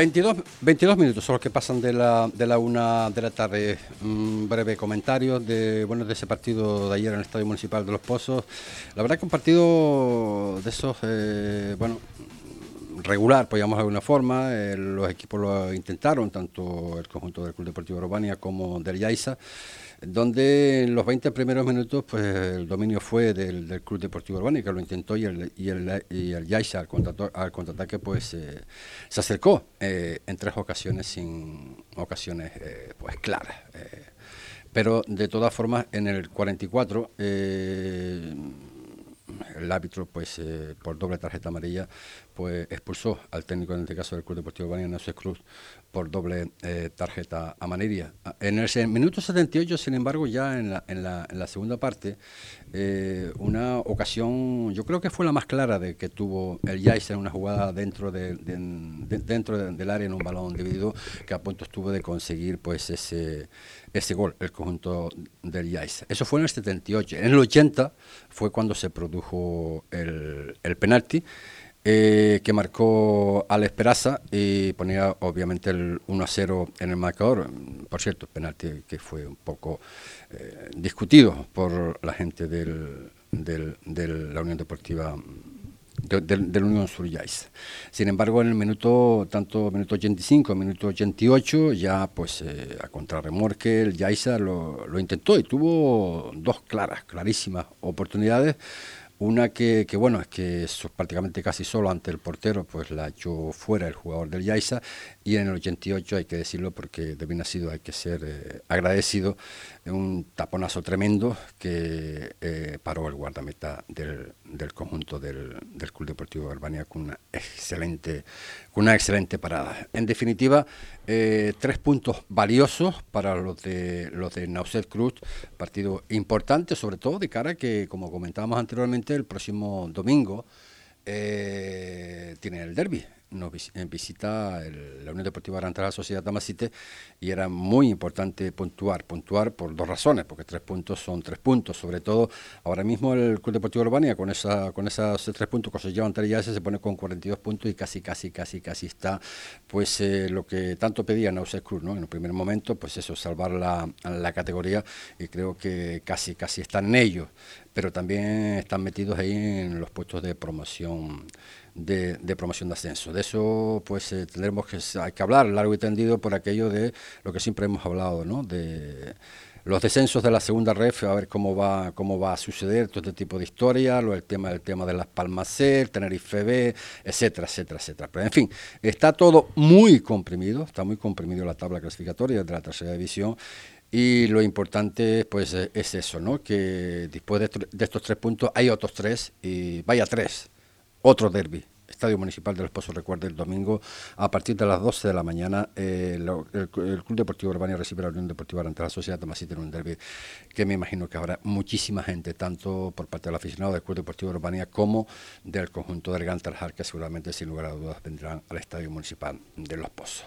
22, 22 minutos son los que pasan de la, de la una de la tarde. Un breve comentario de, bueno, de ese partido de ayer en el Estadio Municipal de Los Pozos. La verdad que un partido de esos, eh, bueno, regular, podríamos de alguna forma. Eh, los equipos lo intentaron, tanto el conjunto del Club Deportivo Urbania como del Yaiza donde en los 20 primeros minutos pues el dominio fue del, Club Deportivo Urbano que lo intentó y el, y el, y el al, al contraataque pues eh, se acercó eh, en tres ocasiones sin ocasiones eh, pues claras. pero de todas formas en el 44 el árbitro, pues por doble tarjeta amarilla, pues expulsó al técnico, en este caso del Club Deportivo Bania, José Cruz, por doble eh, tarjeta amarilla. En el minuto 78, sin embargo, ya en la, en la, en la segunda parte, eh, una ocasión, yo creo que fue la más clara de que tuvo el Yais en una jugada dentro, de, dentro del área en un balón dividido, que a punto estuvo de conseguir pues ese ese gol, el conjunto del Yais. Eso fue en el 78. En el 80 fue cuando se produjo el penalti. Eh, que marcó la Peraza y ponía obviamente el 1 a 0 en el marcador. Por cierto, penalti que fue un poco eh, discutido por la gente del, del, de la Unión Deportiva del Unión Surjais. Sin embargo, en el minuto, tanto minuto 85, minuto 88, ya pues eh, a contrarremorque el Yaiza lo, lo intentó y tuvo dos claras, clarísimas oportunidades una que, bueno, es que prácticamente casi solo ante el portero, pues la echó fuera el jugador del Yaiza. Y en el 88, hay que decirlo porque de bien nacido hay que ser eh, agradecido, un taponazo tremendo que eh, paró el guardameta del, del conjunto del, del, Club Deportivo de Albania con una excelente, una excelente parada. En definitiva, eh, tres puntos valiosos para los de los de Nauset Cruz, partido importante, sobre todo de cara a que, como comentábamos anteriormente, el próximo domingo eh, tiene el derby nos en visita la Unión Deportiva Arantal la Sociedad Tamasite y era muy importante puntuar, puntuar por dos razones, porque tres puntos son tres puntos, sobre todo ahora mismo el Club Deportivo Urbania con esa con esos tres puntos que se llevan ya se pone con 42 puntos y casi casi casi casi está pues eh, lo que tanto pedía Nauset Cruz, ¿no? En el primer momento pues eso salvar la, la categoría y creo que casi casi están ellos, pero también están metidos ahí en los puestos de promoción de, promoción de ascenso. De eso pues eh, tendremos que, hay que hablar largo y tendido por aquello de lo que siempre hemos hablado, ¿no? de los descensos de la segunda ref, a ver cómo va, cómo va a suceder todo este tipo de historia, lo, el tema el tema de las Palmas C, Tenerife B, etcétera, etcétera, etcétera. Pero en fin, está todo muy comprimido, está muy comprimido la tabla clasificatoria de la tercera división y lo importante pues es eso, ¿no? Que después de, de estos tres puntos hay otros tres y vaya tres otro derby. Estadio Municipal de los Pozos, recuerda, el domingo a partir de las 12 de la mañana eh, el, Club Deportivo Urbania recibe la Unión Deportiva ante la Sociedad Tomasita en un derby que me imagino que habrá muchísima gente, tanto por parte del aficionado del Club Deportivo Urbania como del conjunto del Gantarjar, que seguramente sin lugar a dudas vendrán al Estadio Municipal de los Pozos.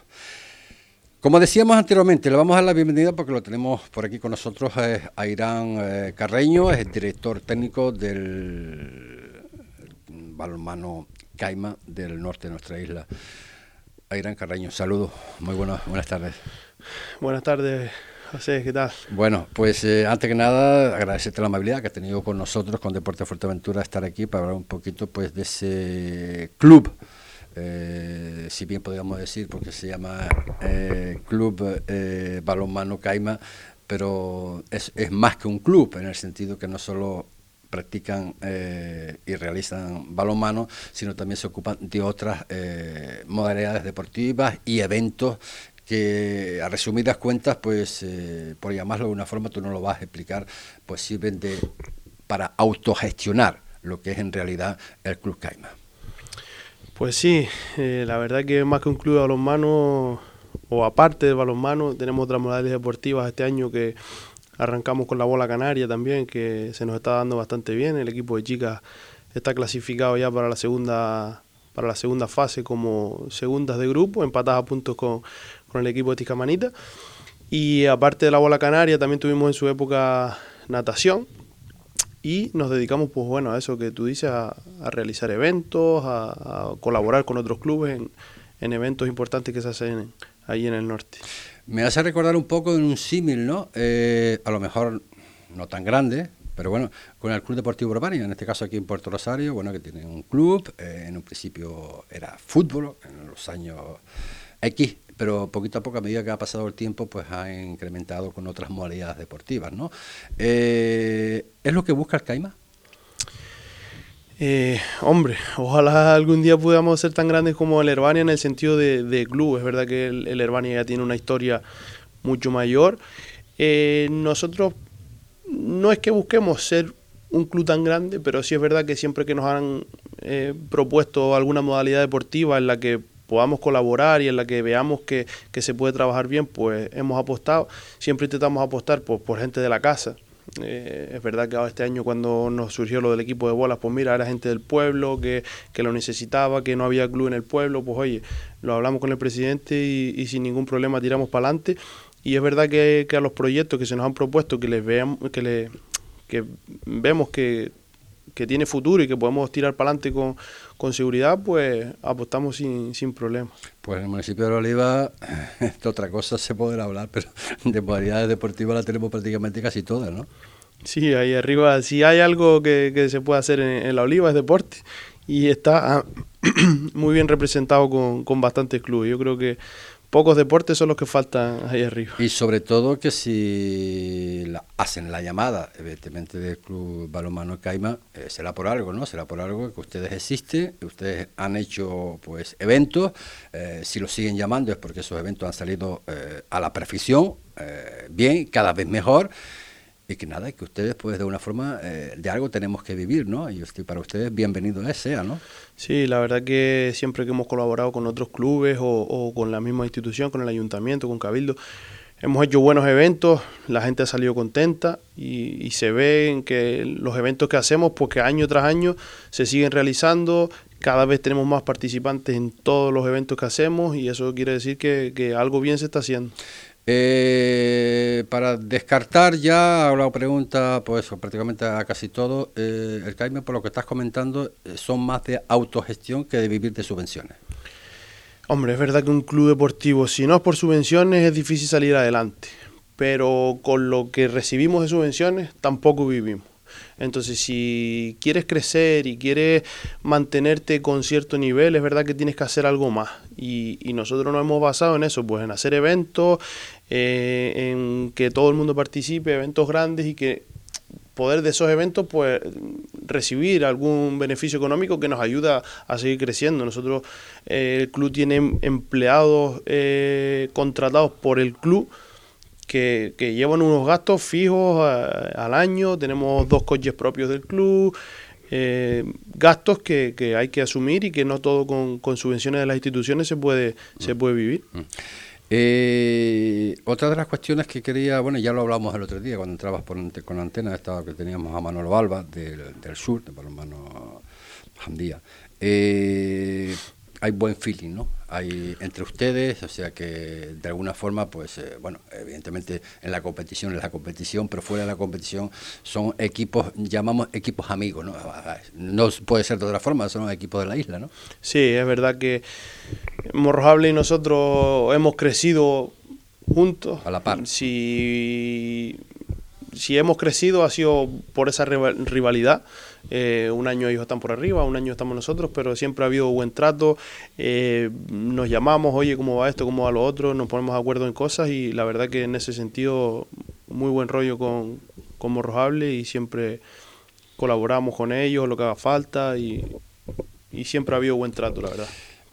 Como decíamos anteriormente, le vamos a dar la bienvenida porque lo tenemos por aquí con nosotros eh, a Irán eh, Carreño, es el director técnico del balonmano Caima del norte de nuestra isla. Ayrán Carreño, saludos, muy buenas, buenas tardes. Buenas tardes, José, ¿qué tal? Bueno, pues eh, antes que nada agradecerte la amabilidad que ha tenido con nosotros, con Deporte Fuerteventura, estar aquí para hablar un poquito pues de ese club. Eh, si bien podríamos decir, porque se llama eh, Club Balonmano Caima, pero es, es, más que un club, en el sentido que no solo practican eh, y realizan balonmano, sino también se ocupan de otras eh, modalidades deportivas y eventos que a resumidas cuentas, pues eh, por llamarlo de una forma, tú no lo vas a explicar, pues sirven de para autogestionar lo que es en realidad el Club Caima. Pues sí, la verdad que más que un club de balonmano, o aparte del balonmano, tenemos otras modalidades deportivas este año que Arrancamos con la bola canaria también, que se nos está dando bastante bien. El equipo de chicas está clasificado ya para la segunda para la segunda fase como segundas de grupo, empatadas a puntos con, el equipo de Tiscamanita. Y aparte de la bola canaria, también tuvimos en su época natación. Y nos dedicamos, pues bueno, a eso que tú dices, a, realizar eventos, a, colaborar con otros clubes en, en eventos importantes que se hacen ahí en el norte. Me hace recordar un poco en un símil, ¿no? Eh, a lo mejor no tan grande, pero bueno, con el Club Deportivo Urbania, en este caso aquí en Puerto Rosario, bueno, que tiene un club, eh, en un principio era fútbol, en los años X, pero poquito a poco, a medida que ha pasado el tiempo, pues ha incrementado con otras modalidades deportivas, ¿no? Eh, ¿Es lo que busca el CAIMA? Eh, hombre, ojalá algún día podamos ser tan grandes como el Herbania en el sentido de, club. Es verdad que el, Herbania ya tiene una historia mucho mayor. Eh, nosotros no es que busquemos ser un club tan grande, pero sí es verdad que siempre que nos han eh, propuesto alguna modalidad deportiva en la que podamos colaborar y en la que veamos que, se puede trabajar bien, pues hemos apostado. Siempre intentamos apostar por gente de la casa. Eh, es verdad que este año cuando nos surgió lo del equipo de bolas, pues mira, era gente del pueblo que, lo necesitaba, que no había club en el pueblo, pues oye, lo hablamos con el presidente y, sin ningún problema tiramos para adelante. Y es verdad que, a los proyectos que se nos han propuesto, que les veamos, que, le, que vemos que que tiene futuro y que podemos tirar para adelante con, con, seguridad, pues apostamos sin, sin problema. Pues en el municipio de Oliva, de otra cosa se podrá hablar, pero de modalidades deportivas la tenemos prácticamente casi todas, ¿no? Sí, ahí arriba, si hay algo que, que se puede hacer en, la Oliva es deporte y está ah, muy bien representado con, con bastantes clubes. Yo creo que pocos deportes son los que faltan ahí arriba. Y sobre todo que si hacen la llamada, evidentemente, del Club Balonmano Caima, eh, será por algo, ¿no? Será por algo que ustedes existen, que ustedes han hecho pues eventos, eh, si los siguen llamando es porque esos eventos han salido eh, a la perfección, bien, cada vez mejor y que nada, que ustedes pues de una forma eh, de algo tenemos que vivir, ¿no? Y para ustedes bienvenido sea, ¿no? Sí, la verdad que siempre que hemos colaborado con otros clubes o, con la misma institución, con el ayuntamiento, con Cabildo, hemos hecho buenos eventos, la gente ha salido contenta y, se ve que los eventos que hacemos, pues que año tras año se siguen realizando, cada vez tenemos más participantes en todos los eventos que hacemos y eso quiere decir que, que algo bien se está haciendo. Eh, para descartar ya, la pregunta, pues prácticamente a casi todo, eh, el CAIME, por lo que estás comentando, eh, son más de autogestión que de vivir de subvenciones. Hombre, es verdad que un club deportivo, si no es por subvenciones, es difícil salir adelante, pero con lo que recibimos de subvenciones, tampoco vivimos. Entonces, si quieres crecer y quieres mantenerte con cierto nivel, es verdad que tienes que hacer algo más. Y, nosotros nos hemos basado en eso, pues en hacer eventos, eh, en que todo el mundo participe, eventos grandes y que poder de esos eventos pues recibir algún beneficio económico que nos ayuda a seguir creciendo. Nosotros, eh, el club tiene empleados eh, contratados por el club que, llevan unos gastos fijos eh, al año, tenemos dos coches propios del club, eh, gastos que, hay que asumir y que no todo con, subvenciones de las instituciones se puede, se mm. puede vivir. Mm. Eh, otra de las cuestiones que quería, bueno, ya lo hablamos el otro día cuando entrabas por, con la antena, estaba que teníamos a Manolo Balba del, del sur, de Palomano Jandía. Eh, hay buen feeling, ¿no? Hay entre ustedes, o sea que de alguna forma, pues, eh, bueno, evidentemente en la competición es la competición, pero fuera de la competición son equipos, llamamos equipos amigos, ¿no? No puede ser de otra forma, son equipos de la isla, ¿no? Sí, es verdad que Morrojable y nosotros hemos crecido juntos. A la par. Si, si hemos crecido ha sido por esa rivalidad eh, un año ellos están por arriba, un año estamos nosotros, pero siempre ha habido buen trato. Eh, nos llamamos, oye, ¿cómo va esto? ¿Cómo va lo otro? Nos ponemos de acuerdo en cosas y la verdad que en ese sentido, muy buen rollo con, con Morrojable y siempre colaboramos con ellos, lo que haga falta y, y siempre ha habido buen trato, la verdad.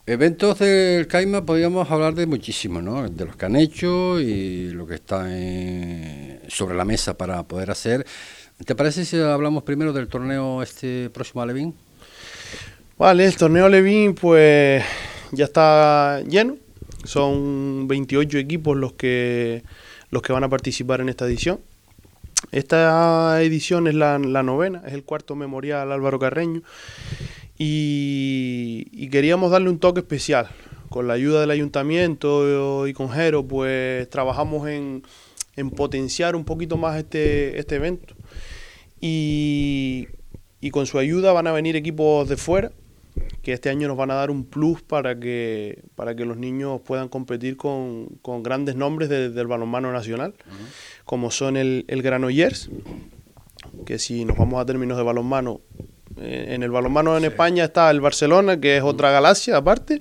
Eventos del CAIMA podríamos hablar de muchísimo, ¿no? De los que han hecho y lo que está sobre la mesa para poder hacer. ¿Te parece si hablamos primero del torneo este próximo a Levín? Vale, el torneo Levín pues ya está lleno. Son 28 equipos los que, los que van a participar en esta edición. Esta edición es la, novena, es el cuarto memorial Álvaro Carreño. Y, queríamos darle un toque especial. Con la ayuda del ayuntamiento y con Jero, pues trabajamos en, en potenciar un poquito más este, este evento y, con su ayuda van a venir equipos de fuera que este año nos van a dar un plus para que, para que los niños puedan competir con, con grandes nombres del balonmano nacional, como son el, el Granollers, que si nos vamos a términos de balonmano, eh, en el balonmano en España está el Barcelona, que es otra galaxia aparte.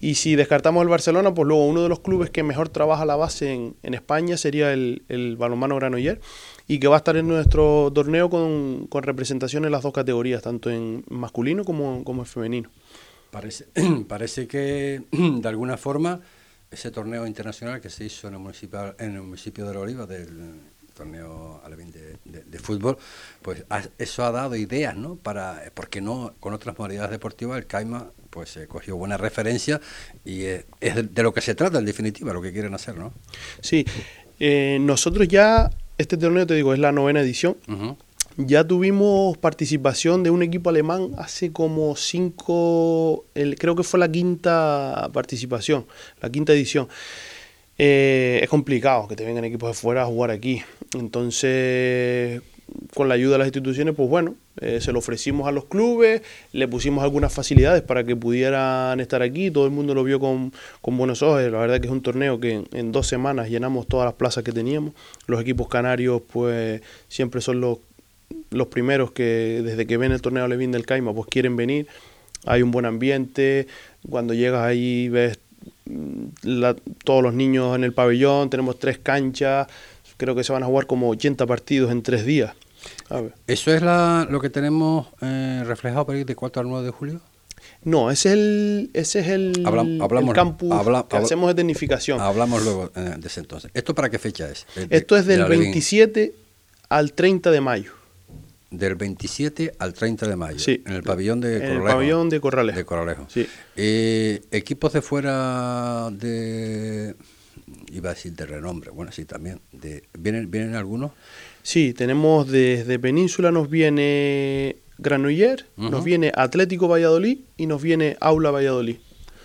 Y si descartamos el Barcelona, pues luego uno de los clubes que mejor trabaja la base en, en España sería el, el balonmano Granollers y que va a estar en nuestro torneo con, con representación en las dos categorías, tanto en masculino como, como en femenino. Parece, parece que de alguna forma ese torneo internacional que se hizo en el municipio, en el municipio de La Oliva, del torneo alevín de, de, de, fútbol, pues ha, eso ha dado ideas, ¿no? Para, porque no con otras modalidades deportivas el CAIMA pues se cogió buena referencia y es, de, lo que se trata en definitiva, lo que quieren hacer, ¿no? Sí, eh, nosotros ya este torneo, te digo, es la novena edición. Uh -huh. Ya tuvimos participación de un equipo alemán hace como cinco, el, creo que fue la quinta participación, la quinta edición. Eh, es complicado que te vengan equipos de fuera a jugar aquí. Entonces, con la ayuda de las instituciones, pues bueno, eh, se lo ofrecimos a los clubes, le pusimos algunas facilidades para que pudieran estar aquí, todo el mundo lo vio con, con buenos ojos, la verdad que es un torneo que en, dos semanas llenamos todas las plazas que teníamos, los equipos canarios pues siempre son los, los primeros que desde que ven el torneo Levín del Caima pues quieren venir, hay un buen ambiente, cuando llegas ahí ves mm, todos los niños en el pabellón, tenemos tres canchas, creo que se van a jugar como 80 partidos en tres días. ¿Eso es la, lo que tenemos eh, reflejado para ir de 4 al 9 de julio? No, ese es el, ese es el, habla, hablamos, el campus habla, que hacemos de tecnificación. Hablamos luego eh, de ese entonces. ¿Esto para qué fecha es? De, Esto es del 27 al 30 de mayo. Del 27 al 30 de mayo. Sí. En el pabellón de en Corralejo. el pabellón de Corralejo. De Corralejo. Sí. Eh, equipos de fuera de iba a decir de renombre, bueno, sí, también. De, ¿vienen, ¿Vienen algunos? Sí, tenemos desde Península nos viene Granoller, uh -huh. nos viene Atlético Valladolid y nos viene Aula Valladolid.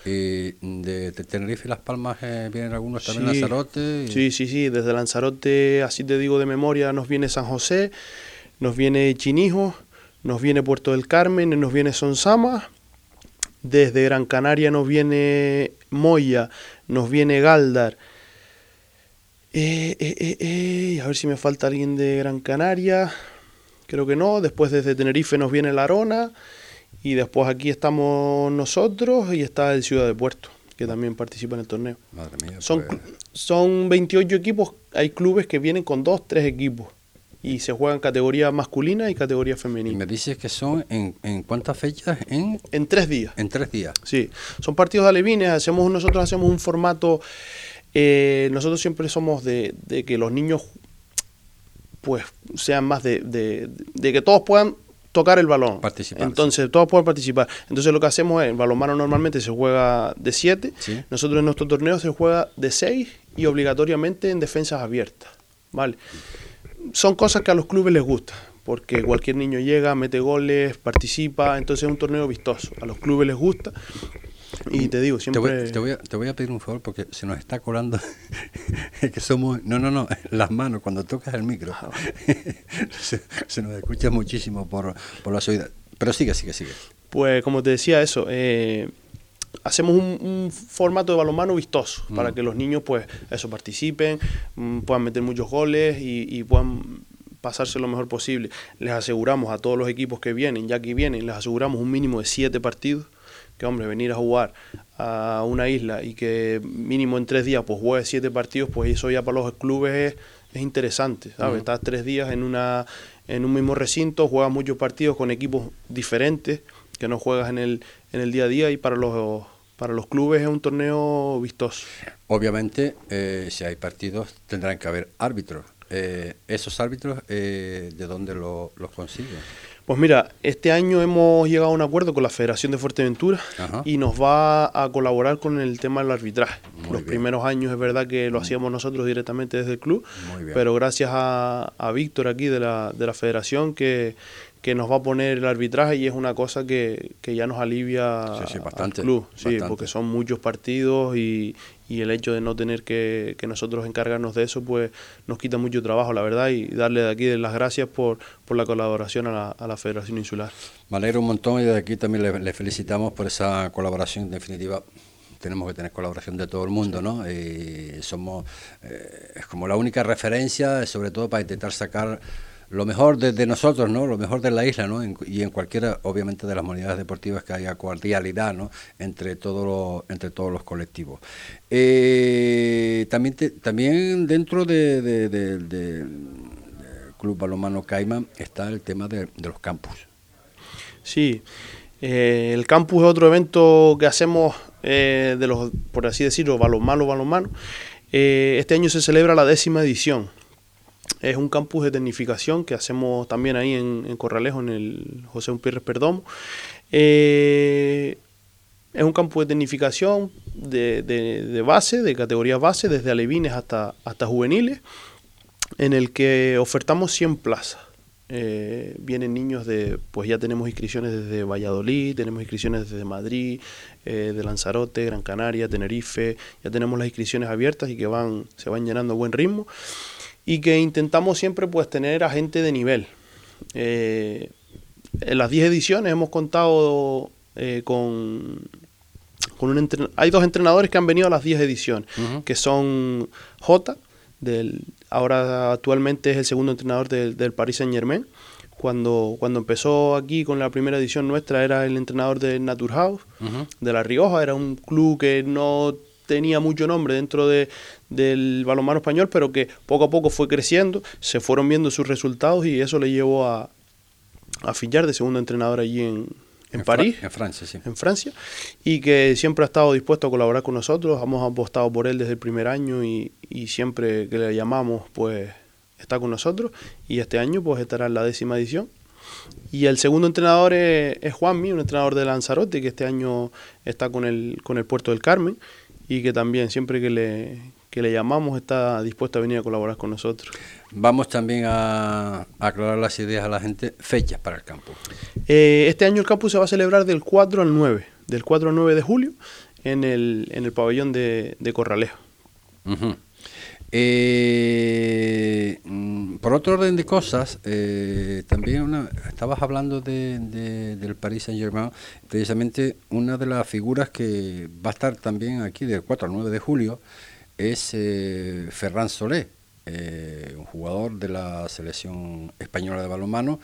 ¿Y de, de Tenerife y Las Palmas eh, vienen algunos también sí. Lanzarote? Y... Sí, sí, sí, desde Lanzarote, así te digo de memoria, nos viene San José, nos viene Chinijo, nos viene Puerto del Carmen, nos viene Sonsama, desde Gran Canaria nos viene Moya, nos viene Galdar, eh, eh, eh, a ver si me falta alguien de Gran Canaria. Creo que no. Después desde Tenerife nos viene la Arona. Y después aquí estamos nosotros y está el Ciudad de Puerto, que también participa en el torneo. Madre mía, son, pues... son 28 equipos. Hay clubes que vienen con dos, tres equipos. Y se juegan categoría masculina y categoría femenina. ¿Y me dices que son en, en cuántas fechas? En, en tres días. En tres días. Sí. Son partidos de alevines. Hacemos, nosotros hacemos un formato eh, nosotros siempre somos de, de, que los niños pues sean más de, de, de, que todos puedan tocar el balón. Participar. Entonces, sí. todos pueden participar. Entonces, lo que hacemos es, el balonmano normalmente se juega de 7. Sí. Nosotros en nuestro torneo se juega de 6 y obligatoriamente en defensas abiertas. ¿Vale? Son cosas que a los clubes les gusta. Porque cualquier niño llega, mete goles, participa. Entonces, es un torneo vistoso. A los clubes les gusta. Y te digo, siempre... Te voy, te voy, a, te voy a pedir un favor porque se nos está colando que somos... No, no, no, las manos cuando tocas el micro. Ah, se, se, nos escucha muchísimo por, por la subida. Pero sigue, sigue, sigue. Pues como te decía eso, eh, hacemos un, un, formato de balonmano vistoso mm. para que los niños pues eso participen, mm, puedan meter muchos goles y, y puedan pasarse lo mejor posible. Les aseguramos a todos los equipos que vienen, ya que vienen, les aseguramos un mínimo de siete partidos que hombre, venir a jugar a una isla y que mínimo en tres días pues juegue siete partidos, pues eso ya para los clubes es, es interesante, ¿sabes? Uh -huh. Estás tres días en una en un mismo recinto, juegas muchos partidos con equipos diferentes que no juegas en el, en el día a día y para los para los clubes es un torneo vistoso. Obviamente, eh, si hay partidos tendrán que haber árbitros. Eh, ¿Esos árbitros eh, de dónde lo, los consiguen? Pues mira, este año hemos llegado a un acuerdo con la Federación de Fuerteventura Ajá. y nos va a colaborar con el tema del arbitraje. Muy Los bien. primeros años es verdad que lo hacíamos nosotros directamente desde el club, pero gracias a, a Víctor aquí de la, de la Federación que, que nos va a poner el arbitraje y es una cosa que, que ya nos alivia bastante, al club, sí, porque son muchos partidos y, y, el hecho de no tener que, que, nosotros encargarnos de eso, pues nos quita mucho trabajo, la verdad, y darle de aquí las gracias por, por la colaboración a la, a la Federación Insular. Me alegro un montón y de aquí también le, felicitamos por esa colaboración, en definitiva tenemos que tener colaboración de todo el mundo, ¿no? Y somos, eh, es como la única referencia, sobre todo para intentar sacar lo mejor de, nosotros, ¿no? Lo mejor de la isla, ¿no? y en cualquiera, obviamente, de las unidades deportivas que haya cordialidad, ¿no? Entre todos los, entre todos los colectivos. Eh, también, también dentro de, Club Balomano Caima está el tema de, los campus. Sí, eh, el campus es otro evento que hacemos eh, de los, por así decirlo, balonmano, balonmano. este año se celebra la décima edición. Es un campus de tecnificación que hacemos también ahí en, Corralejo, en el José Unpierres Perdomo. Eh, es un campus de tecnificación de, base, de categorías base, desde alevines hasta, hasta juveniles, en el que ofertamos 100 plazas. Eh, vienen niños de, pues ya tenemos inscripciones desde Valladolid, tenemos inscripciones desde Madrid, eh, de Lanzarote, Gran Canaria, Tenerife, ya tenemos las inscripciones abiertas y que van, se van llenando a buen ritmo y que intentamos siempre pues tener a gente de nivel. Eh, en las 10 ediciones hemos contado eh, con, con un hay dos entrenadores que han venido a las 10 ediciones, que son J, del, ahora actualmente es el segundo entrenador del, del Paris Saint Germain. Cuando, cuando empezó aquí con la primera edición nuestra era el entrenador del Naturhaus, de La Rioja, era un club que no tenía mucho nombre dentro de, del balonmano español, pero que poco a poco fue creciendo, se fueron viendo sus resultados y eso le llevó a, a Fillar de segundo entrenador allí en, en, París, en Francia, sí. En Francia, y que siempre ha estado dispuesto a colaborar con nosotros, hemos apostado por él desde el primer año y, y siempre que le llamamos, pues está con nosotros y este año pues estará en la décima edición. Y el segundo entrenador es, es Juanmi, un entrenador de Lanzarote que este año está con el, con el Puerto del Carmen y que también siempre que le, le llamamos está dispuesto a venir a colaborar con nosotros. Vamos también a, aclarar las ideas a la gente, fechas para el campus. Eh, este año el campus se va a celebrar del 4 al 9, del 4 al 9 de julio en el, en el pabellón de, de Corralejo. Eh, mm, por otro orden de cosas, eh, también una, estabas hablando de, del Paris Saint Germain, precisamente una de las figuras que va a estar también aquí del 4 al 9 de julio es eh, Ferran Solé, un jugador de la selección española de balonmano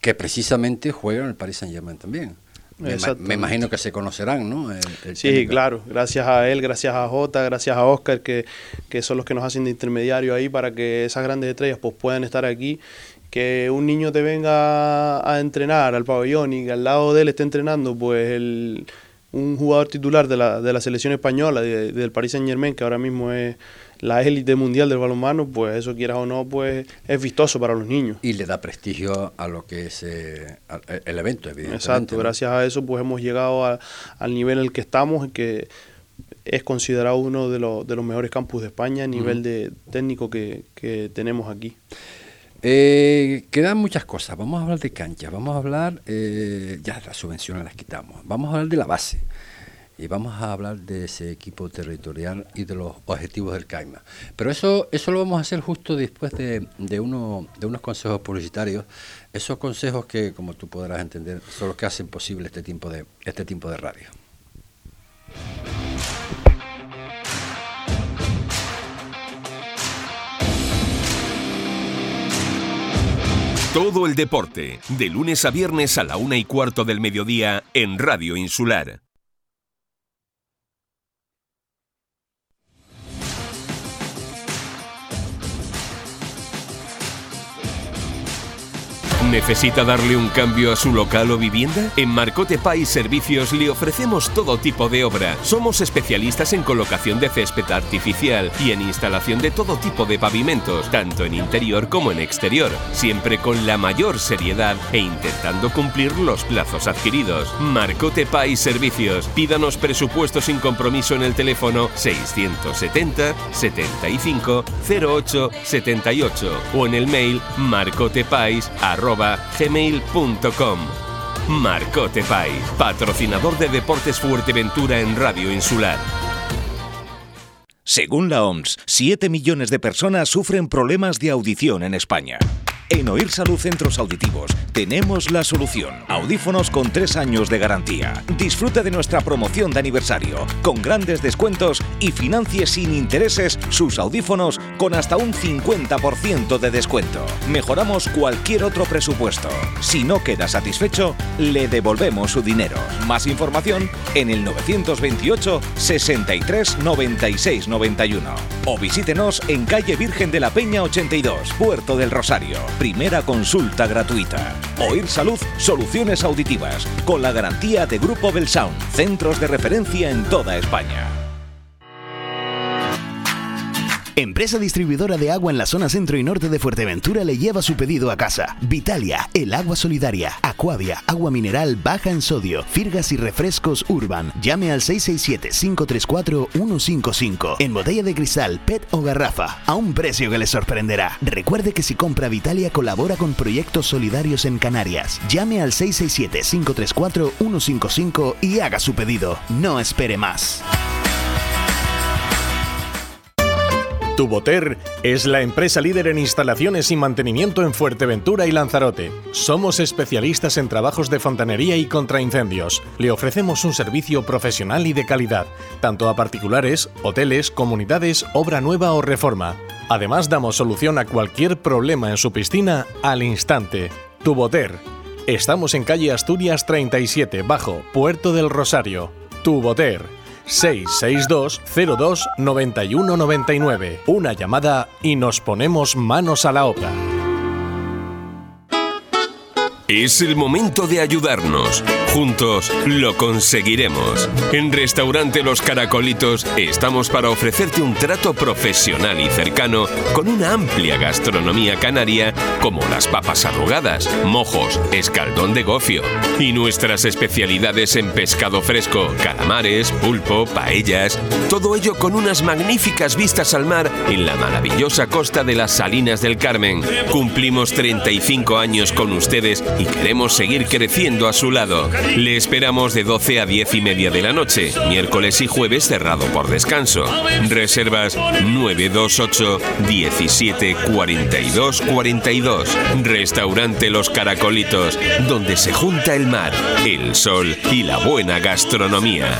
que precisamente juega en el Paris Saint Germain también. Me, imagino que se conocerán, ¿no? sí, claro. Gracias a él, gracias a Jota, gracias a Oscar, que, que, son los que nos hacen de intermediario ahí para que esas grandes estrellas pues, puedan estar aquí. Que un niño te venga a entrenar al pabellón y que al lado de él esté entrenando, pues el, un jugador titular de la, de la selección española, del Paris Saint Germain, que ahora mismo es la élite mundial del balonmano, pues eso quieras o no, pues es vistoso para los niños. Y le da prestigio a lo que es eh, el evento, evidentemente. Exacto, gracias a eso pues hemos llegado al nivel en el que estamos, que es considerado uno de, los, de los mejores campus de España a nivel de técnico que, tenemos aquí. Eh, quedan muchas cosas. Vamos a hablar de canchas, vamos a hablar, eh, ya las subvenciones las quitamos, vamos a hablar de la base y vamos a hablar de ese equipo territorial y de los objetivos del CAIMA. Pero eso, eso lo vamos a hacer justo después de, de, uno, de unos consejos publicitarios, esos consejos que, como tú podrás entender, son los que hacen posible este tiempo de, este tiempo de radio. Todo el deporte, de lunes a viernes a la una y cuarto del mediodía en Radio Insular. ¿Necesita darle un cambio a su local o vivienda? En Marcote Pay Servicios le ofrecemos todo tipo de obra. Somos especialistas en colocación de césped artificial y en instalación de todo tipo de pavimentos, tanto en interior como en exterior, siempre con la mayor seriedad e intentando cumplir los plazos adquiridos. Marcote Pay Servicios. Pídanos presupuesto sin compromiso en el teléfono 670 75 08 78 o en el mail marcotepais arroba gmail.com. Marcote Pai, patrocinador de Deportes Fuerteventura en Radio Insular. Según la OMS, 7 millones de personas sufren problemas de audición en España. En Oír Salud Centros Auditivos tenemos la solución. Audífonos con tres años de garantía. Disfrute de nuestra promoción de aniversario, con grandes descuentos y financie sin intereses sus audífonos con hasta un 50% de descuento. Mejoramos cualquier otro presupuesto. Si no queda satisfecho, le devolvemos su dinero. Más información en el 928 63 96 91 o visítenos en calle Virgen de la Peña 82, Puerto del Rosario. Primera consulta gratuita. Oír Salud, soluciones auditivas, con la garantía de Grupo Belsound, centros de referencia en toda España. Empresa distribuidora de agua en la zona centro y norte de Fuerteventura le lleva su pedido a casa. Vitalia, el agua solidaria. Aquavia, agua mineral baja en sodio. Firgas y refrescos Urban. Llame al 667-534-155. En botella de cristal, PET o garrafa. A un precio que le sorprenderá. Recuerde que si compra Vitalia colabora con proyectos solidarios en Canarias. Llame al 667-534-155 y haga su pedido. No espere más. Tuboter es la empresa líder en instalaciones y mantenimiento en Fuerteventura y Lanzarote. Somos especialistas en trabajos de fontanería y contraincendios. Le ofrecemos un servicio profesional y de calidad, tanto a particulares, hoteles, comunidades, obra nueva o reforma. Además, damos solución a cualquier problema en su piscina al instante. Tuboter. Estamos en calle Asturias 37, bajo Puerto del Rosario. Tuboter 662 02 91 99. Una llamada y nos ponemos manos a la obra. Es el momento de ayudarnos. Juntos lo conseguiremos. En Restaurante Los Caracolitos estamos para ofrecerte un trato profesional y cercano con una amplia gastronomía canaria como las papas arrugadas, mojos, escaldón de gofio y nuestras especialidades en pescado fresco, calamares, pulpo, paellas, todo ello con unas magníficas vistas al mar en la maravillosa costa de las Salinas del Carmen. Cumplimos 35 años con ustedes y queremos seguir creciendo a su lado. Le esperamos de 12 a 10 y media de la noche, miércoles y jueves cerrado por descanso. Reservas 928 17 42 42. Restaurante Los Caracolitos, donde se junta el mar, el sol y la buena gastronomía.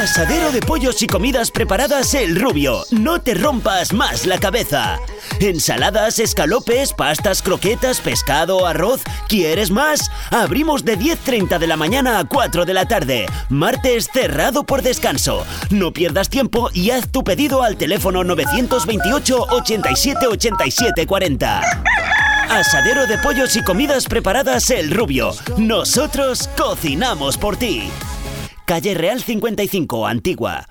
Asadero de pollos y comidas preparadas El Rubio. No te rompas más la cabeza. Ensaladas, escalopes, pastas, croquetas, pescado, arroz. ¿Quieres más? Abrimos de 10.30 de la mañana a 4 de la tarde. Martes cerrado por descanso. No pierdas tiempo y haz tu pedido al teléfono 928 87 87 40. Asadero de pollos y comidas preparadas El Rubio. Nosotros cocinamos por ti. Calle Real 55, Antigua.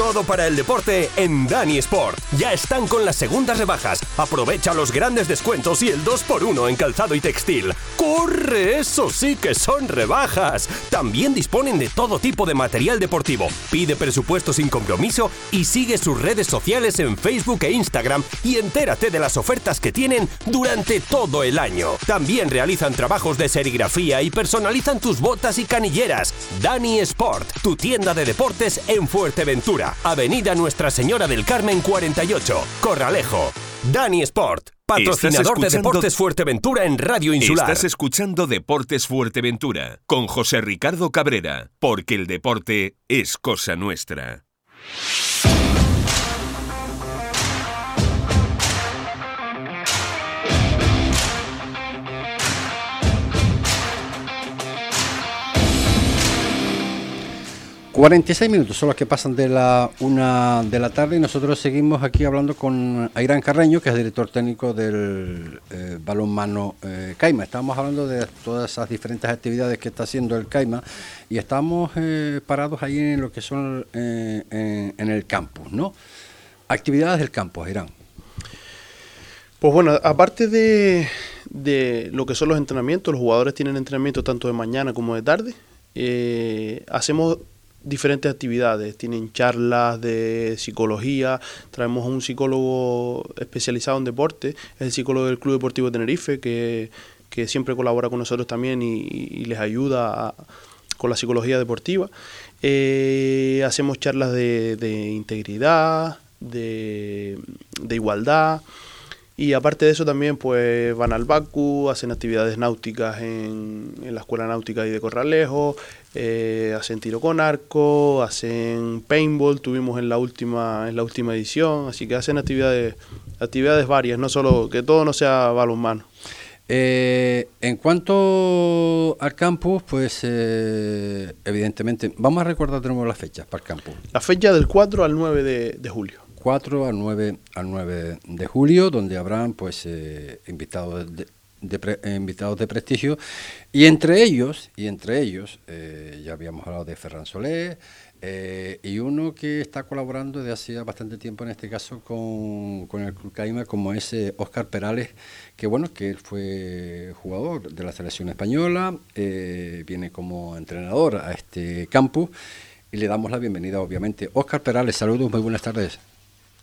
Todo para el deporte en Dani Sport. Ya están con las segundas rebajas. Aprovecha los grandes descuentos y el 2x1 en calzado y textil. ¡Corre! Eso sí que son rebajas. También disponen de todo tipo de material deportivo. Pide presupuesto sin compromiso y sigue sus redes sociales en Facebook e Instagram y entérate de las ofertas que tienen durante todo el año. También realizan trabajos de serigrafía y personalizan tus botas y canilleras. Dani Sport, tu tienda de deportes en Fuerteventura. Avenida Nuestra Señora del Carmen 48, Corralejo. Dani Sport, patrocinador de Deportes Fuerteventura en Radio Insular. Estás escuchando Deportes Fuerteventura con José Ricardo Cabrera, porque el deporte es cosa nuestra. 46 minutos son los que pasan de la una de la tarde y nosotros seguimos aquí hablando con Airán Carreño, que es director técnico del eh, balonmano eh, Caima. Estamos hablando de todas esas diferentes actividades que está haciendo el Caima y estamos eh, parados ahí en lo que son en, en, el campus, ¿no? Actividades del campus, Airán. Pues bueno, aparte de, de lo que son los entrenamientos, los jugadores tienen entrenamiento tanto de mañana como de tarde. hacemos diferentes actividades, tienen charlas de psicología, traemos a un psicólogo especializado en deporte, es el psicólogo del Club Deportivo Tenerife, que, siempre colabora con nosotros también y, les ayuda con la psicología deportiva. Eh, hacemos charlas de, integridad, de, de igualdad. Y aparte de eso también pues van al Baku, hacen actividades náuticas en, en la Escuela Náutica y de Corralejo, eh, hacen tiro con arco, hacen paintball, tuvimos en la última, en la última edición, así que hacen actividades, actividades varias, no solo que todo no sea balonmano. Eh, en cuanto al campus, pues eh, evidentemente, vamos a recordar de nuevo las fechas para el campus. La fecha del 4 al 9 de, de julio. 4 al 9, al 9 de julio, donde habrán pues eh, invitados de, eh, invitados de prestigio. Y entre ellos y entre ellos eh, ya habíamos hablado de Ferran Solé y uno que está colaborando desde hace bastante tiempo en este caso con, con el Club Caima como es Óscar Perales que bueno que él fue jugador de la selección española viene como entrenador a este campus y le damos la bienvenida obviamente. Óscar Perales saludos muy buenas tardes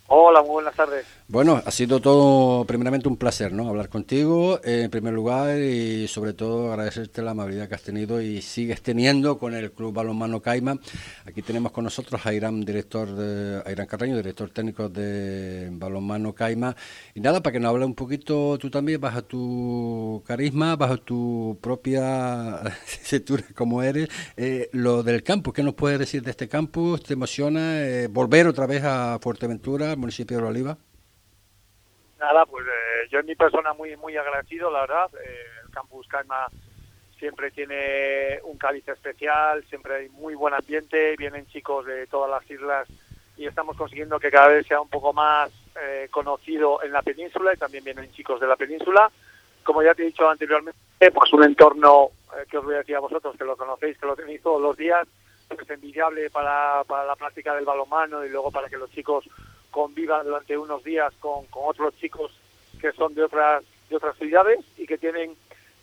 Hola, muy buenas tardes. Bueno, ha sido todo primeramente un placer, ¿no? Hablar contigo eh, en primer lugar y sobre todo agradecerte la amabilidad que has tenido y sigues teniendo con el Club Balonmano Caima. Aquí tenemos con nosotros a Irán, director de, a Irán Carreño, director técnico de Balonmano Caima. Y nada, para que nos hable un poquito tú también, bajo tu carisma, bajo tu propia cintura como eres, eh, lo del campus. ¿Qué nos puedes decir de este campus? ¿Te emociona eh, volver otra vez a Fuerteventura, municipio de Oliva? Nada, pues eh, yo en mi persona muy muy agradecido, la verdad. Eh, el campus Calma siempre tiene un cáliz especial, siempre hay muy buen ambiente, vienen chicos de todas las islas y estamos consiguiendo que cada vez sea un poco más eh, conocido en la península y también vienen chicos de la península. Como ya te he dicho anteriormente, pues un entorno que os voy a decir a vosotros, que lo conocéis, que lo tenéis todos los días, pues envidiable para, para la práctica del balonmano y luego para que los chicos conviva durante unos días con, con otros chicos que son de otras de otras ciudades y que tienen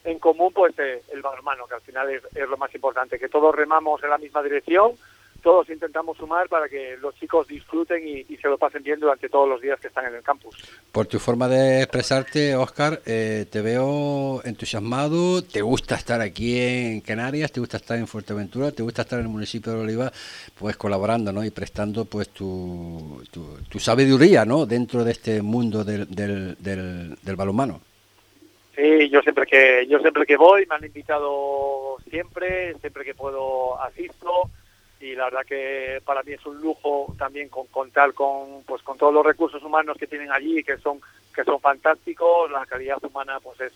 en común pues eh, el balonmano, que al final es, es, lo más importante, que todos remamos en la misma dirección todos intentamos sumar para que los chicos disfruten y, se lo pasen bien durante todos los días que están en el campus. Por tu forma de expresarte, Oscar, eh, te veo entusiasmado, te gusta estar aquí en Canarias, te gusta estar en Fuerteventura, te gusta estar en el municipio de Oliva, pues colaborando ¿no? y prestando pues tu, tu, sabiduría ¿no? dentro de este mundo del, del, del, del balonmano. Sí, yo siempre que yo siempre que voy me han invitado siempre, siempre que puedo asisto y la verdad que para mí es un lujo también con, contar con pues con todos los recursos humanos que tienen allí que son que son fantásticos la calidad humana pues es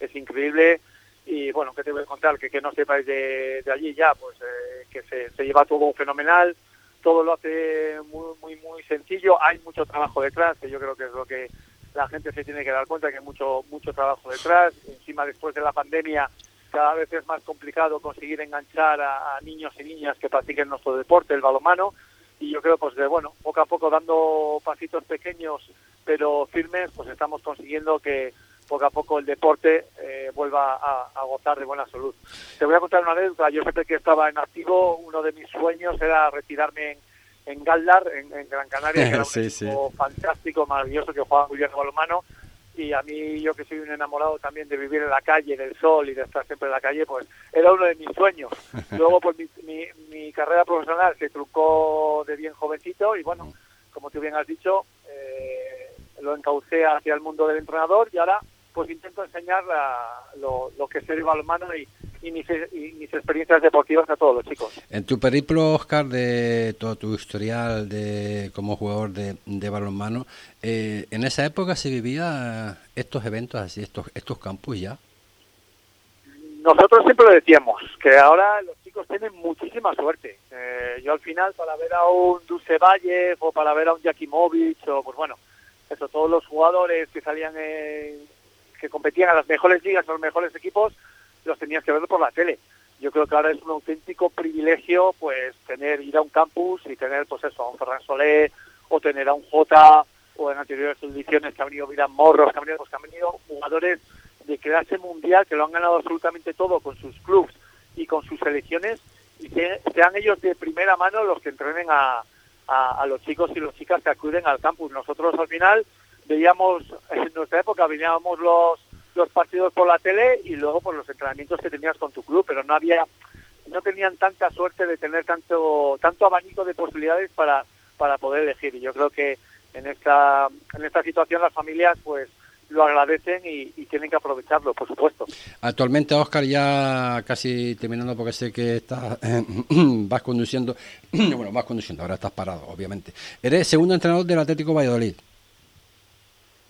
es increíble. Y bueno que te voy a contar que que no sepáis de, de allí ya pues eh, que se, se lleva todo fenomenal todo lo hace muy muy muy sencillo hay mucho trabajo detrás que yo creo que es lo que la gente se tiene que dar cuenta que hay mucho mucho trabajo detrás. Encima después de la pandemia cada vez es más complicado conseguir enganchar a, niños y niñas que practiquen nuestro deporte, el balonmano, y yo creo pues de bueno, poco a poco dando pasitos pequeños pero firmes, pues estamos consiguiendo que poco a poco el deporte eh, vuelva a, gozar de buena salud. Te voy a contar una anécdota, yo siempre que estaba en activo, uno de mis sueños era retirarme en, en Galdar, en, Gran Canaria, que era un equipo fantástico, maravilloso, que jugaba muy bien el balonmano, y a mí yo que soy un enamorado también de vivir en la calle, del sol y de estar siempre en la calle, pues era uno de mis sueños. Luego pues mi, mi, carrera profesional se trucó de bien jovencito y bueno, como tú bien has dicho, eh, lo encaucé hacia el mundo del entrenador y ahora pues intento enseñar lo, lo, que es el balonmano y, y mis, experiencias deportivas a todos los chicos. En tu periplo, Oscar, de todo tu historial de como jugador de, de balonmano, eh, ¿en esa época se vivía estos eventos así, estos, estos campus ya? Nosotros siempre lo decíamos, que ahora los chicos tienen muchísima suerte. Eh, yo al final, para ver a un Dulce Valle o para ver a un Jakimovic, o pues bueno, eso, todos los jugadores que salían que competían a las mejores ligas, a los mejores equipos, los tenías que ver por la tele. Yo creo que ahora es un auténtico privilegio pues tener ir a un campus y tener pues eso, a un Ferran Solé o tener a un J o en anteriores ediciones que han venido Miran Morros, que han venido, pues, que han venido jugadores de clase mundial que lo han ganado absolutamente todo con sus clubs y con sus selecciones y sean ellos de primera mano los que entrenen a, a, los chicos y las chicas que acuden al campus. Nosotros al final veíamos, en nuestra época veíamos los, los partidos por la tele y luego por los entrenamientos que tenías con tu club, pero no había no tenían tanta suerte de tener tanto tanto abanico de posibilidades para para poder elegir y yo creo que en esta en esta situación las familias pues lo agradecen y, tienen que aprovecharlo, por supuesto. Actualmente, Oscar, ya casi terminando porque sé que estás, vas conduciendo, bueno, vas conduciendo, ahora estás parado, obviamente. Eres segundo entrenador del Atlético Valladolid.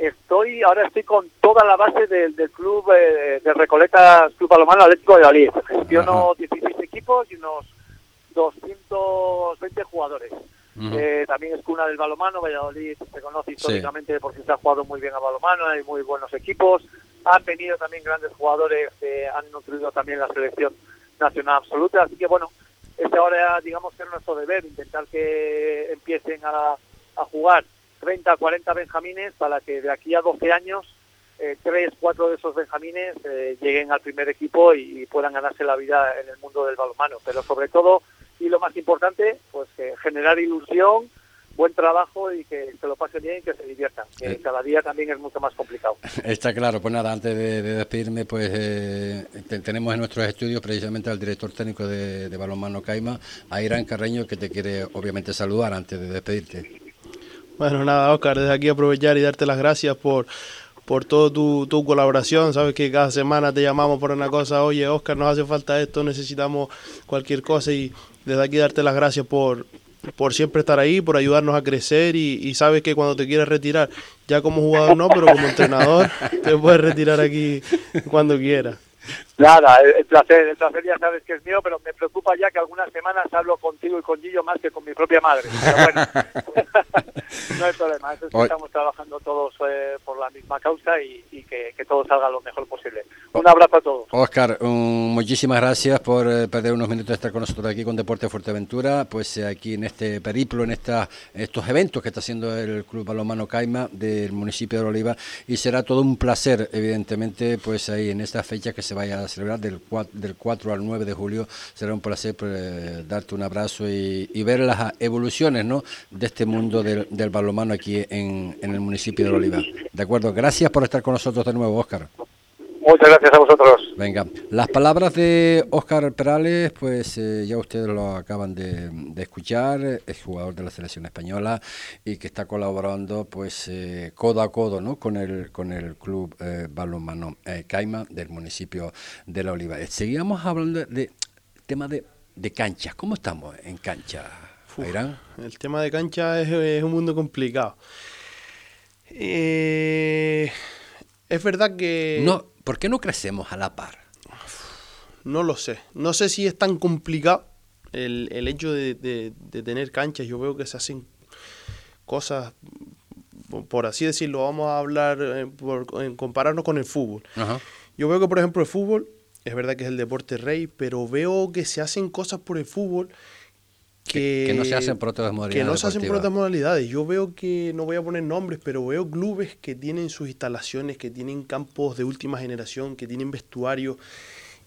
Estoy, ahora estoy con toda la base del, club eh, de Recoletas Club Palomano Atlético Valladolid. Gestiono 16 equipos y unos 220 jugadores. Eh, también es cuna del balomano, Valladolid se conoce históricamente porque se ha jugado muy bien a balomano, hay muy buenos equipos, han venido también grandes jugadores que han nutrido también la selección nacional absoluta, así que bueno, es ahora digamos que es nuestro deber, intentar que empiecen a, jugar 30, 40 benjamines para que de aquí a 12 años eh, tres, cuatro de esos benjamines eh, lleguen al primer equipo y, puedan ganarse la vida en el mundo del balonmano. Pero sobre todo y lo más importante, pues generar ilusión, buen trabajo y que se lo pasen bien y que se diviertan, que eh. cada día también es mucho más complicado. Está claro, pues nada, antes de, despedirme, pues eh, tenemos en nuestros estudios precisamente al director técnico de, de Balonmano Caima, a Irán Carreño, que te quiere obviamente saludar antes de despedirte. Bueno, nada, Oscar, desde aquí aprovechar y darte las gracias por por toda tu, tu, colaboración. Sabes que cada semana te llamamos por una cosa, oye Oscar, nos hace falta esto, necesitamos cualquier cosa y desde aquí darte las gracias por, por siempre estar ahí, por ayudarnos a crecer y, sabes que cuando te quieres retirar, ya como jugador no, pero como entrenador, te puedes retirar aquí cuando quieras. Nada, el placer, el placer ya sabes que es mío, pero me preocupa ya que algunas semanas hablo contigo y con Gillo más que con mi propia madre. Pero bueno, no hay problema, es que estamos trabajando todos eh, por la misma causa y, que, todo salga lo mejor posible. Un abrazo a todos. Oscar, muchísimas gracias por eh, perder unos minutos de estar con nosotros aquí con Deporte Fuerteventura, pues eh, aquí en este periplo, en esta, estos eventos que está haciendo el Club Balomano Caima del municipio de Oliva y será todo un placer, evidentemente, pues ahí en esta fecha que se vaya celebrar del 4, del 4 al 9 de julio. Será un placer pues, darte un abrazo y, ver las evoluciones ¿no? de este mundo del, del balomano aquí en, en el municipio de Oliva. De acuerdo, gracias por estar con nosotros de nuevo, Óscar. Muchas gracias a vosotros. Venga, las palabras de Óscar Perales, pues eh, ya ustedes lo acaban de, escuchar, es jugador de la selección española y que está colaborando pues eh, codo a codo ¿no? con, el, con el club eh, balonmano eh, Caima del municipio de La Oliva. Seguíamos hablando de, tema de, de canchas, ¿cómo estamos en cancha? Irán? El tema de cancha es, es un mundo complicado. es verdad que... No, ¿Por qué no crecemos a la par? No lo sé. No sé si es tan complicado el, hecho de, tener canchas. Yo veo que se hacen cosas, por así decirlo, vamos a hablar, eh, por, en compararnos con el fútbol. Yo veo que, por ejemplo, el fútbol, es verdad que es el deporte rey, pero veo que se hacen cosas por el fútbol que, no se hacen por otras modalidades. Que no se hacen por otras modalidades. Yo veo que, no voy a poner nombres, pero veo clubes que tienen sus instalaciones, que tienen campos de última generación, que tienen vestuario,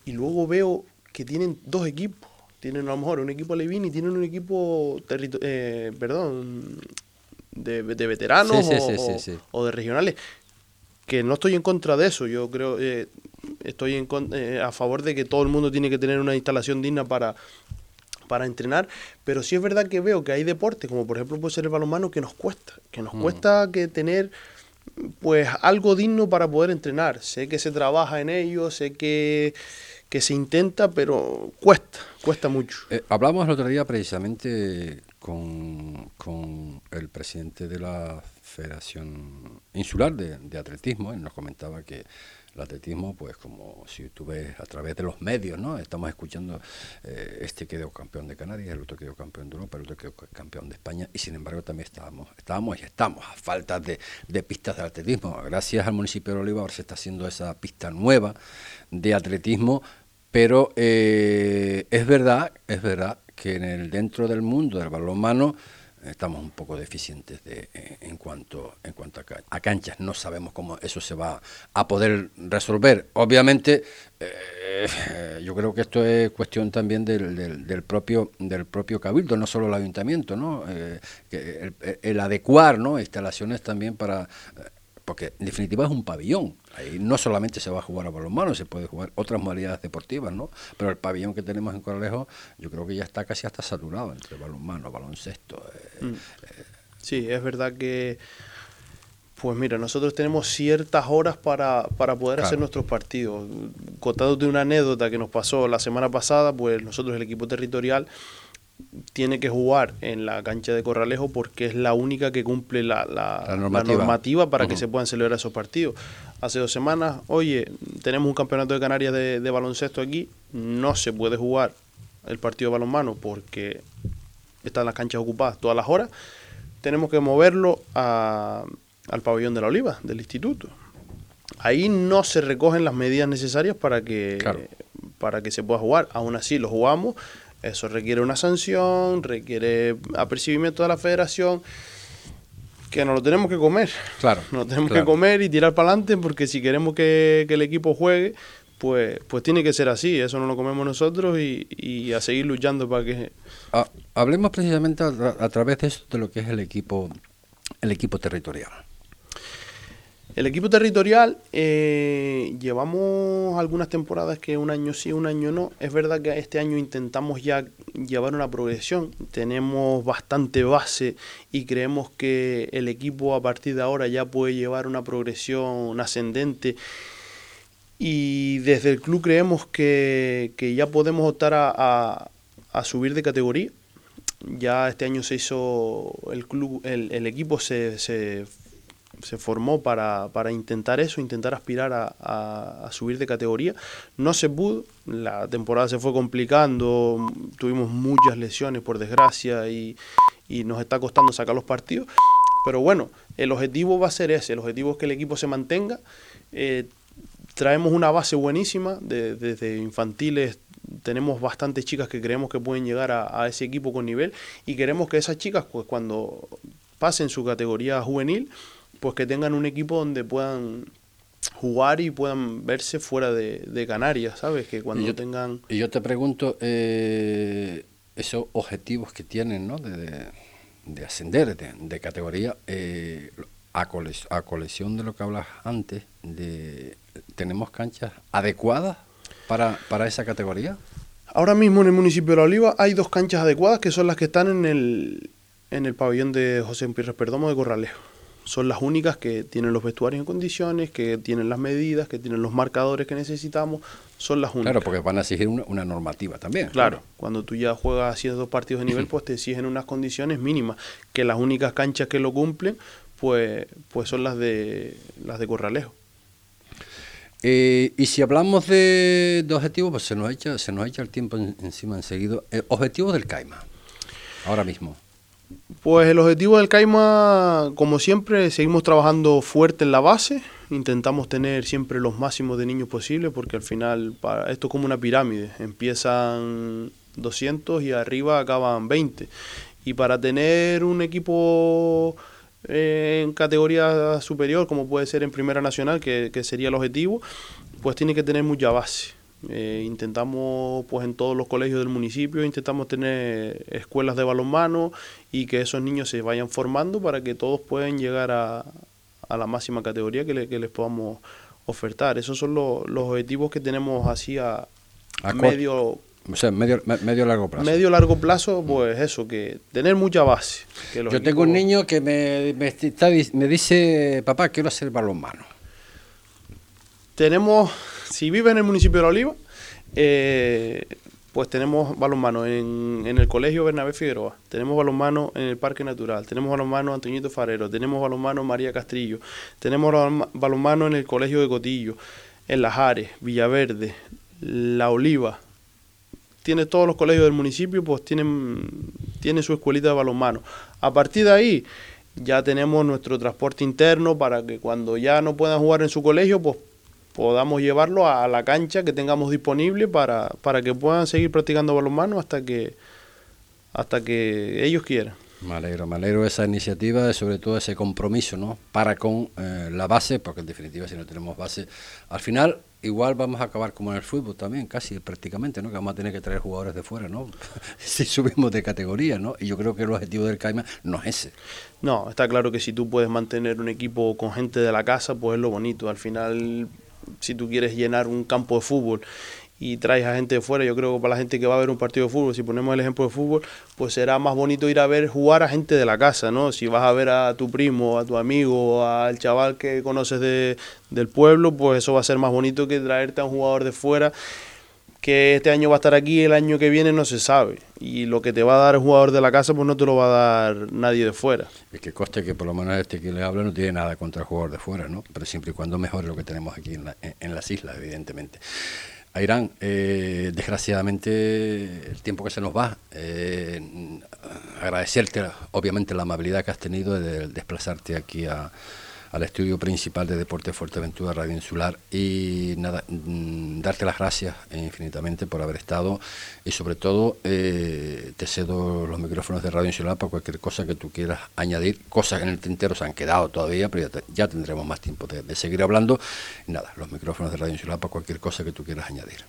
y luego veo que tienen dos equipos. Tienen a lo mejor un equipo Levin y tienen un equipo, eh, perdón, de, veteranos o, de regionales. Que no estoy en contra de eso. Yo creo, eh, estoy en, eh, a favor de que todo el mundo tiene que tener una instalación digna para para entrenar, pero sí es verdad que veo que hay deportes, como por ejemplo puede ser el balonmano, que nos cuesta, que nos mm. cuesta que tener pues algo digno para poder entrenar. Sé que se trabaja en ello, sé que, que se intenta, pero cuesta, cuesta mucho. Eh, hablamos el otro día precisamente con, con el presidente de la Federación Insular de, de Atletismo, él nos comentaba que el atletismo, pues como si tú ves a través de los medios, ¿no? Estamos escuchando, eh, este quedó campeón de Canarias, el otro quedó campeón de Europa, el otro quedó campeón de España, y sin embargo también estábamos, estábamos y estamos a falta de, pistas de atletismo. Gracias al municipio de Oliva ahora se está haciendo esa pista nueva de atletismo, pero eh, es verdad, es verdad que en el dentro del mundo del balonmano estamos un poco deficientes de, eh, en cuanto en cuanto a, canchas. No sabemos cómo eso se va a poder resolver. Obviamente, eh, yo creo que esto es cuestión también del, del, propio del propio cabildo, no solo el ayuntamiento, ¿no? Eh, que el, adecuar, ¿no? Instalaciones también para porque en definitiva es un pabellón. Ahí no solamente se va a jugar a balonmano, se puede jugar otras modalidades deportivas, ¿no? Pero el pabellón que tenemos en Coralejo, yo creo que ya está casi hasta saturado entre balonmano, baloncesto. Eh, mm. eh. Sí, es verdad que, pues mira, nosotros tenemos ciertas horas para, para poder hacer nuestros partidos. Contándote una anécdota que nos pasó la semana pasada, pues nosotros, el equipo territorial, tiene que jugar en la cancha de Corralejo porque es la única que cumple la, la, normativa. para que se puedan celebrar esos partidos. Hace dos semanas, oye, tenemos un campeonato de Canarias de, baloncesto aquí, no se puede jugar el partido de balonmano porque están las canchas ocupadas todas las horas, tenemos que moverlo al pabellón de la Oliva, del instituto. Ahí no se recogen las medidas necesarias para que, para que se pueda jugar. Aún así, lo jugamos eso requiere una sanción, requiere apercibimiento de la federación, que nos lo tenemos que comer. Claro. Nos lo tenemos que comer y tirar para adelante, porque si queremos que, el equipo juegue, pues, pues tiene que ser así. Eso no lo comemos nosotros y, a seguir luchando para que. Ah, hablemos precisamente a, a, través de esto de lo que es el equipo, el equipo territorial. El equipo territorial, eh, llevamos algunas temporadas que un año sí, un año no. Es verdad que este año intentamos ya llevar una progresión. Tenemos bastante base y creemos que el equipo a partir de ahora ya puede llevar una progresión ascendente. Y desde el club creemos que, ya podemos optar a, subir de categoría. Ya este año se hizo el club, el, equipo se, se se formó para, intentar eso, intentar aspirar a, subir de categoría. No se pudo, la temporada se fue complicando, tuvimos muchas lesiones por desgracia y, nos está costando sacar los partidos. Pero bueno, el objetivo va a ser ese, el objetivo es que el equipo se mantenga. Eh, traemos una base buenísima, desde infantiles tenemos bastantes chicas que creemos que pueden llegar a, a, ese equipo con nivel y queremos que esas chicas, pues cuando pasen su categoría juvenil, pues que tengan un equipo donde puedan jugar y puedan verse fuera de, Canarias, ¿sabes? Que cuando yo, tengan... Y yo te pregunto, eh, esos objetivos que tienen, ¿no? De, ascender de, categoría, eh, a, colección de lo que hablas antes, de, ¿tenemos canchas adecuadas para, para esa categoría? Ahora mismo en el municipio de La Oliva hay dos canchas adecuadas que son las que están en el, en el pabellón de José Pires Perdomo de Corralejo son las únicas que tienen los vestuarios en condiciones, que tienen las medidas, que tienen los marcadores que necesitamos, son las únicas. Claro, porque van a exigir una, normativa también. Claro, cuando tú ya juegas dos partidos de nivel, pues te exigen unas condiciones mínimas, que las únicas canchas que lo cumplen, pues, pues son las de las de Corralejo. Eh, y si hablamos de, objetivos, pues se nos echa, se nos echa el tiempo encima enseguida. Eh, objetivos del CAIMA, ahora mismo. Pues el objetivo del CAIMA, como siempre, seguimos trabajando fuerte en la base, intentamos tener siempre los máximos de niños posibles, porque al final para, esto es como una pirámide, empiezan 200 y arriba acaban 20. Y para tener un equipo eh, en categoría superior, como puede ser en Primera Nacional, que, que sería el objetivo, pues tiene que tener mucha base. Eh, intentamos, pues en todos los colegios del municipio, intentamos tener escuelas de balonmano y que esos niños se vayan formando para que todos puedan llegar a, la máxima categoría que, les podamos ofertar. Esos son los objetivos que tenemos así a, medio... medio, medio largo plazo. Medio largo plazo, pues eso, que tener mucha base. Yo tengo un niño que me, me dice, papá, quiero hacer balonmano. Tenemos si vive en el municipio de La Oliva, eh, pues tenemos balonmano en, el Colegio Bernabé Figueroa, tenemos balonmano en el Parque Natural, tenemos balonmano Antoñito Farero, tenemos balonmano María Castrillo, tenemos balonmano en el Colegio de Cotillo, en Las Ares, Villaverde, La Oliva. Tiene todos los colegios del municipio, pues tienen, tiene su escuelita de balonmano. A partir de ahí, ya tenemos nuestro transporte interno para que cuando ya no puedan jugar en su colegio, pues podamos llevarlo a la cancha que tengamos disponible para, para que puedan seguir practicando balonmano hasta que hasta que ellos quieran. Me alegro, me alegro esa iniciativa, sobre todo ese compromiso, ¿no? Para con eh, la base, porque en definitiva si no tenemos base, al final igual vamos a acabar como en el fútbol también, casi prácticamente, ¿no? Que vamos a tener que traer jugadores de fuera, ¿no? si subimos de categoría, ¿no? Y yo creo que el objetivo del Caima no es ese. No, está claro que si tú puedes mantener un equipo con gente de la casa, pues es lo bonito. Al final, si tú quieres llenar un campo de fútbol y traes a gente de fuera, yo creo que para la gente que va a ver un partido de fútbol, si ponemos el ejemplo de fútbol, pues será más bonito ir a ver jugar a gente de la casa, ¿no? Si vas a ver a tu primo, a tu amigo, al chaval que conoces de, del pueblo, pues eso va a ser más bonito que traerte a un jugador de fuera que este año va a estar aquí, el año que viene no se sabe. Y lo que te va a dar el jugador de la casa, pues no te lo va a dar nadie de fuera. Es que coste que por lo menos este que le habla no tiene nada contra el jugador de fuera, ¿no? Pero siempre y cuando mejore lo que tenemos aquí en, en las islas, evidentemente. Airán, eh, desgraciadamente el tiempo que se nos va, eh, agradecerte obviamente la amabilidad que has tenido de desplazarte aquí a, al estudio principal de Deporte Fuerteventura Radio Insular y nada, mm, darte las gracias infinitamente por haber estado y sobre todo eh, te cedo los micrófonos de Radio Insular para cualquier cosa que tú quieras añadir, cosas en el tintero se han quedado todavía, pero ya, tendremos más tiempo de, seguir hablando. nada, los micrófonos de Radio Insular para cualquier cosa que tú quieras añadir.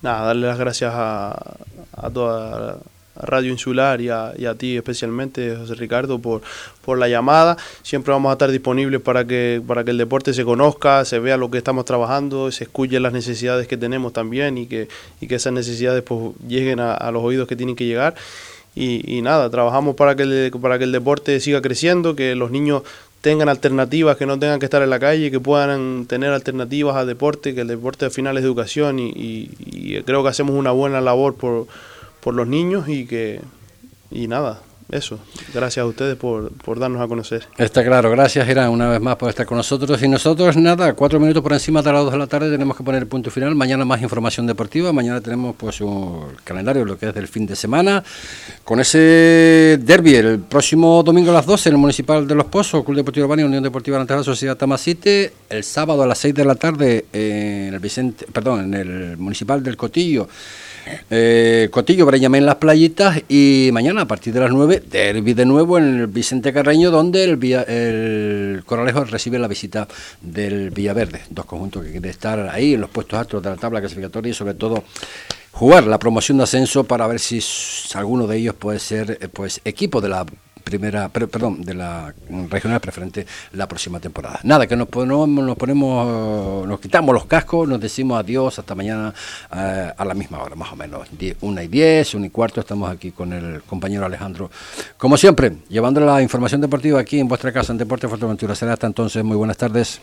Nada, darle las gracias a, a toda Radio Insular y a, ti especialmente, José Ricardo, por, por la llamada. Siempre vamos a estar disponibles para que, para que el deporte se conozca, se vea lo que estamos trabajando, se escuchen las necesidades que tenemos también y que, y que esas necesidades pues, lleguen a, los oídos que tienen que llegar. Y, nada, trabajamos para que, el, para que el deporte siga creciendo, que los niños tengan alternativas, que no tengan que estar en la calle, que puedan tener alternativas al deporte, que el deporte al final es educación y, y creo que hacemos una buena labor por por los niños y que y nada, eso. Gracias a ustedes por, por, darnos a conocer. Está claro, gracias Irán una vez más por estar con nosotros. Y nosotros, nada, cuatro minutos por encima de las dos de la tarde tenemos que poner el punto final. Mañana más información deportiva. Mañana tenemos pues un calendario, lo que es del fin de semana, con ese derby el próximo domingo a las 12 en el Municipal de Los Pozos, Club Deportivo Urbano, Unión Deportiva la Sociedad Tamasite. El sábado a las 6 de la tarde en el Vicente, perdón, en el Municipal del Cotillo eh, Cotillo, en Las Playitas y mañana a partir de las 9, derby de nuevo en el Vicente Carreño, donde el, el Coralejo recibe la visita del Villaverde, dos conjuntos que quieren estar ahí en los puestos altos de la tabla clasificatoria y sobre todo jugar la promoción de ascenso para ver si alguno de ellos puede ser eh, pues equipo de la primera, perdón, de la regional preferente la próxima temporada. Nada, que nos ponemos, nos ponemos, nos quitamos los cascos, nos decimos adiós hasta mañana eh, a la misma hora, más o menos, una y diez, una y cuarto, estamos aquí con el compañero Alejandro. Como siempre, llevando la información deportiva aquí en vuestra casa en Deporte Fuerteventura. Será hasta entonces, muy buenas tardes.